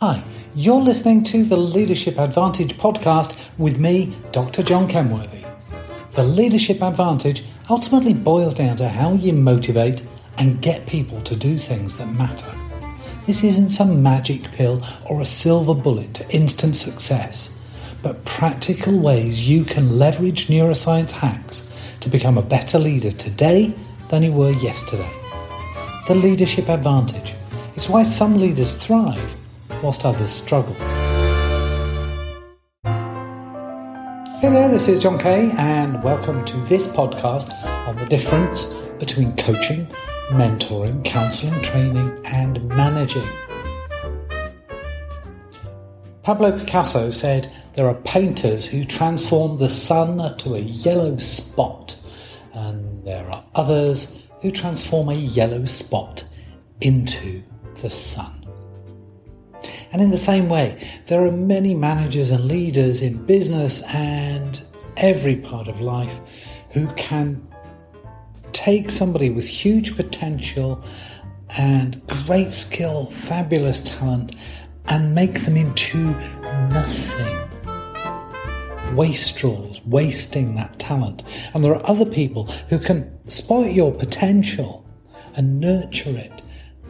Hi, you're listening to the Leadership Advantage podcast with me, Dr. John Kenworthy. The Leadership Advantage ultimately boils down to how you motivate and get people to do things that matter. This isn't some magic pill or a silver bullet to instant success, but practical ways you can leverage neuroscience hacks to become a better leader today than you were yesterday. The Leadership Advantage. It's why some leaders thrive whilst others struggle. Hey there, this is John Kay, and welcome to this podcast on the difference between coaching, mentoring, counseling, training, and managing. Pablo Picasso said there are painters who transform the sun to a yellow spot, and there are others who transform a yellow spot into the sun. And in the same way, there are many managers and leaders in business and every part of life who can take somebody with huge potential and great skill, fabulous talent, and make them into nothing. Wastrels, wasting that talent. And there are other people who can spot your potential and nurture it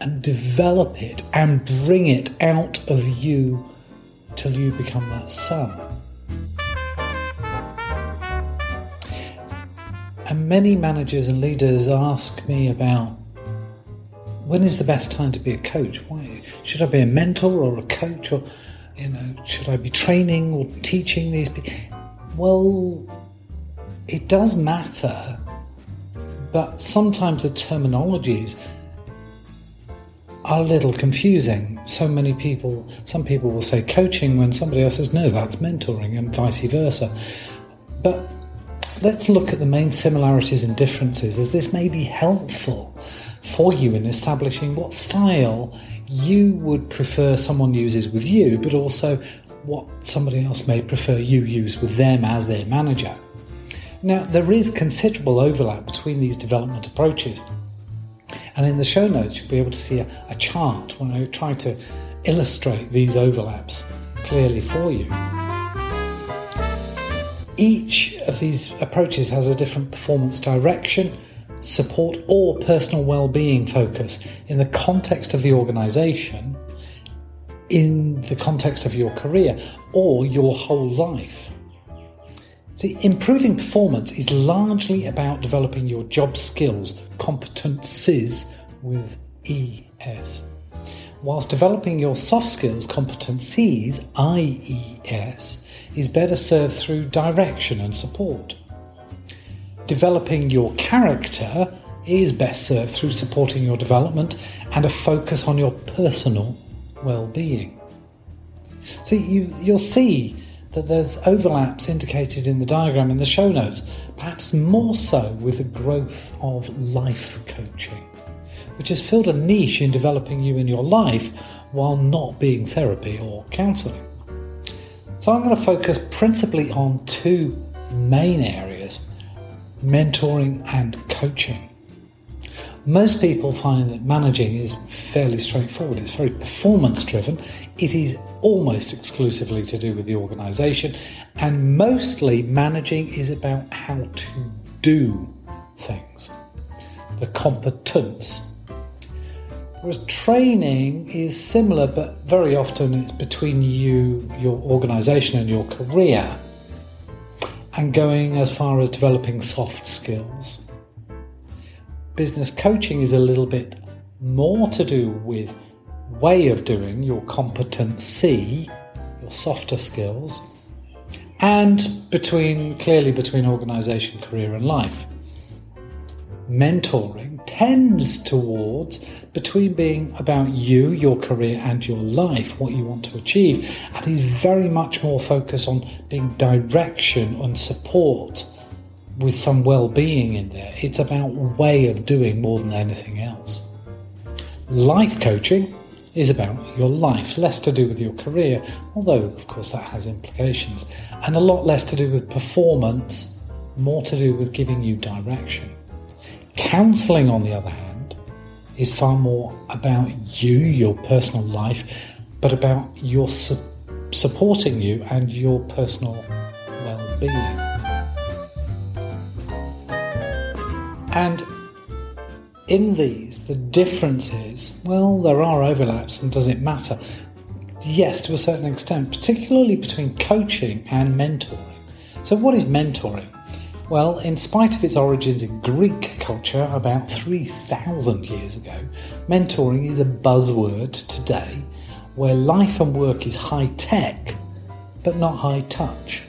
and develop it and bring it out of you till you become that sun. And many managers and leaders ask me about when is the best time to be a coach? Why should I be a mentor or a coach or you know should I be training or teaching these people? Well, it does matter, but sometimes the terminologies are a little confusing. So many people, some people will say coaching when somebody else says, no, that's mentoring, and vice versa. But let's look at the main similarities and differences, as this may be helpful for you in establishing what style you would prefer someone uses with you, but also what somebody else may prefer you use with them as their manager. Now, there is considerable overlap between these development approaches. And in the show notes, you'll be able to see a, a chart when I try to illustrate these overlaps clearly for you. Each of these approaches has a different performance direction, support, or personal well-being focus in the context of the organization, in the context of your career, or your whole life. See, improving performance is largely about developing your job skills, competencies with ES, whilst developing your soft skills, competencies, IES, is better served through direction and support. Developing your character is best served through supporting your development and a focus on your personal well-being. So you, you'll see that there's overlaps indicated in the diagram in the show notes, perhaps more so with the growth of life coaching, which has filled a niche in developing you in your life while not being therapy or counselling. So I'm going to focus principally on two main areas mentoring and coaching. Most people find that managing is fairly straightforward. It's very performance driven. It is almost exclusively to do with the organisation, and mostly managing is about how to do things, the competence. Whereas training is similar, but very often it's between you, your organisation, and your career, and going as far as developing soft skills business coaching is a little bit more to do with way of doing, your competency, your softer skills, and between clearly between organization, career, and life. Mentoring tends towards between being about you, your career, and your life, what you want to achieve, and is very much more focused on being direction and support with some well-being in there. It's about way of doing more than anything else. Life coaching is about your life, less to do with your career, although of course that has implications, and a lot less to do with performance, more to do with giving you direction. Counselling, on the other hand, is far more about you, your personal life, but about your su- supporting you and your personal well being. And in these, the difference is well, there are overlaps, and does it matter? Yes, to a certain extent, particularly between coaching and mentoring. So, what is mentoring? Well, in spite of its origins in Greek culture about 3,000 years ago, mentoring is a buzzword today where life and work is high tech but not high touch.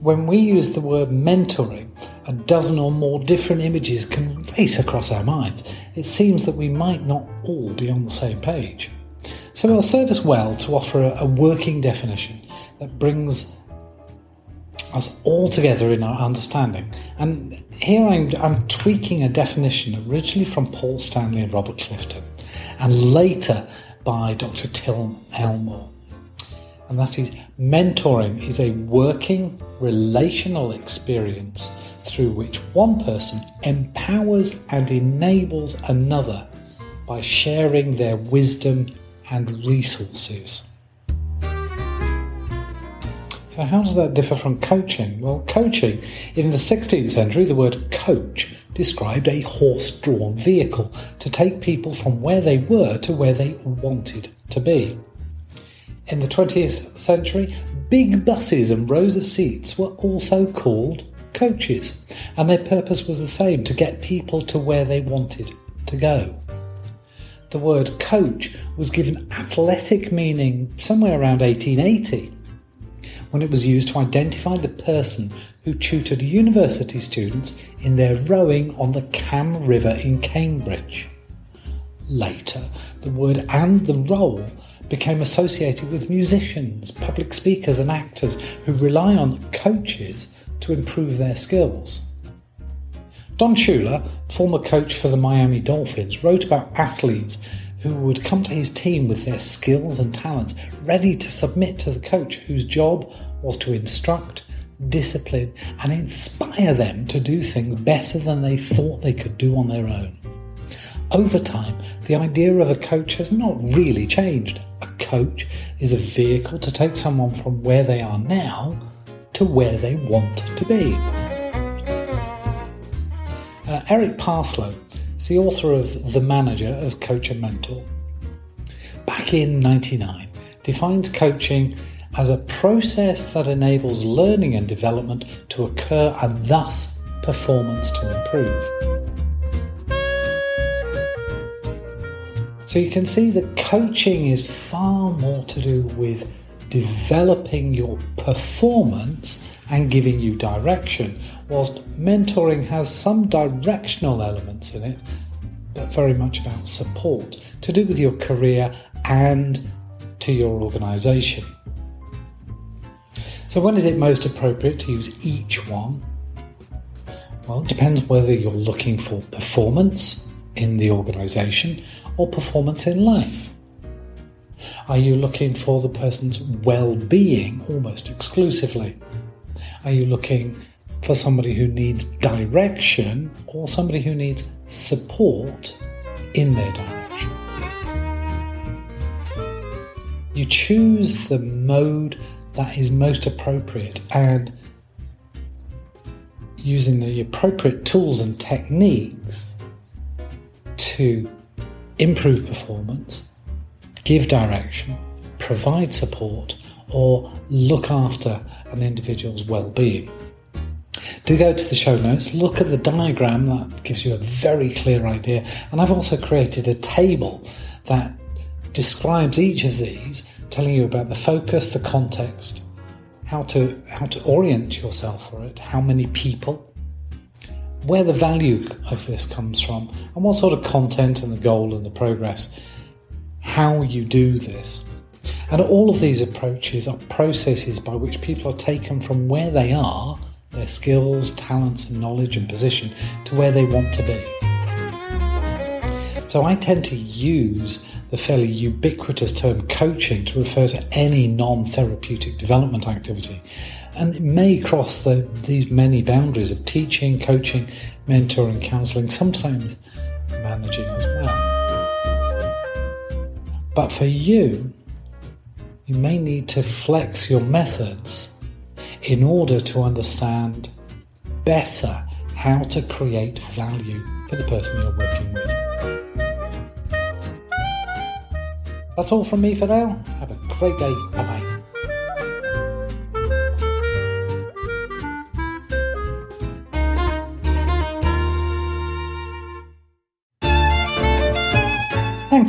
When we use the word mentoring, a dozen or more different images can race across our minds. It seems that we might not all be on the same page. So it'll serve us well to offer a, a working definition that brings us all together in our understanding. And here I'm, I'm tweaking a definition originally from Paul Stanley and Robert Clinton, and later by Dr. Tim Elmore. And that is mentoring is a working relational experience through which one person empowers and enables another by sharing their wisdom and resources. So, how does that differ from coaching? Well, coaching, in the 16th century, the word coach described a horse drawn vehicle to take people from where they were to where they wanted to be. In the 20th century, big buses and rows of seats were also called coaches, and their purpose was the same to get people to where they wanted to go. The word coach was given athletic meaning somewhere around 1880 when it was used to identify the person who tutored university students in their rowing on the Cam River in Cambridge. Later, the word and the role became associated with musicians, public speakers, and actors who rely on coaches to improve their skills. Don Shula, former coach for the Miami Dolphins, wrote about athletes who would come to his team with their skills and talents, ready to submit to the coach whose job was to instruct, discipline, and inspire them to do things better than they thought they could do on their own. Over time, the idea of a coach has not really changed. A coach is a vehicle to take someone from where they are now to where they want to be. Uh, Eric Parsloe is the author of The Manager as Coach and Mentor. Back in 99, defines coaching as a process that enables learning and development to occur and thus performance to improve. So you can see that coaching is far more to do with developing your performance and giving you direction, whilst mentoring has some directional elements in it, but very much about support to do with your career and to your organisation. So, when is it most appropriate to use each one? Well, it depends whether you're looking for performance in the organisation or performance in life. Are you looking for the person's well being almost exclusively? Are you looking for somebody who needs direction or somebody who needs support in their direction? You choose the mode that is most appropriate and using the appropriate tools and techniques to improve performance, give direction, provide support, or look after an individual's well-being. Do go to the show notes, look at the diagram that gives you a very clear idea, and I've also created a table that describes each of these telling you about the focus, the context, how to how to orient yourself for it, how many people, where the value of this comes from, and what sort of content and the goal and the progress, how you do this. And all of these approaches are processes by which people are taken from where they are, their skills, talents, and knowledge and position, to where they want to be. So I tend to use the fairly ubiquitous term coaching to refer to any non therapeutic development activity. And it may cross the, these many boundaries of teaching, coaching, mentoring, counselling, sometimes managing as well. But for you, you may need to flex your methods in order to understand better how to create value for the person you're working with. That's all from me for now. Have a great day. Bye bye.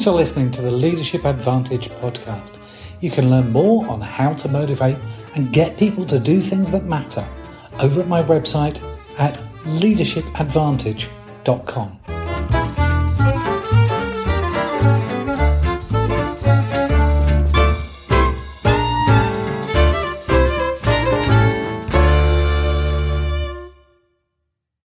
Thanks for listening to the Leadership Advantage podcast. You can learn more on how to motivate and get people to do things that matter over at my website at leadershipadvantage.com.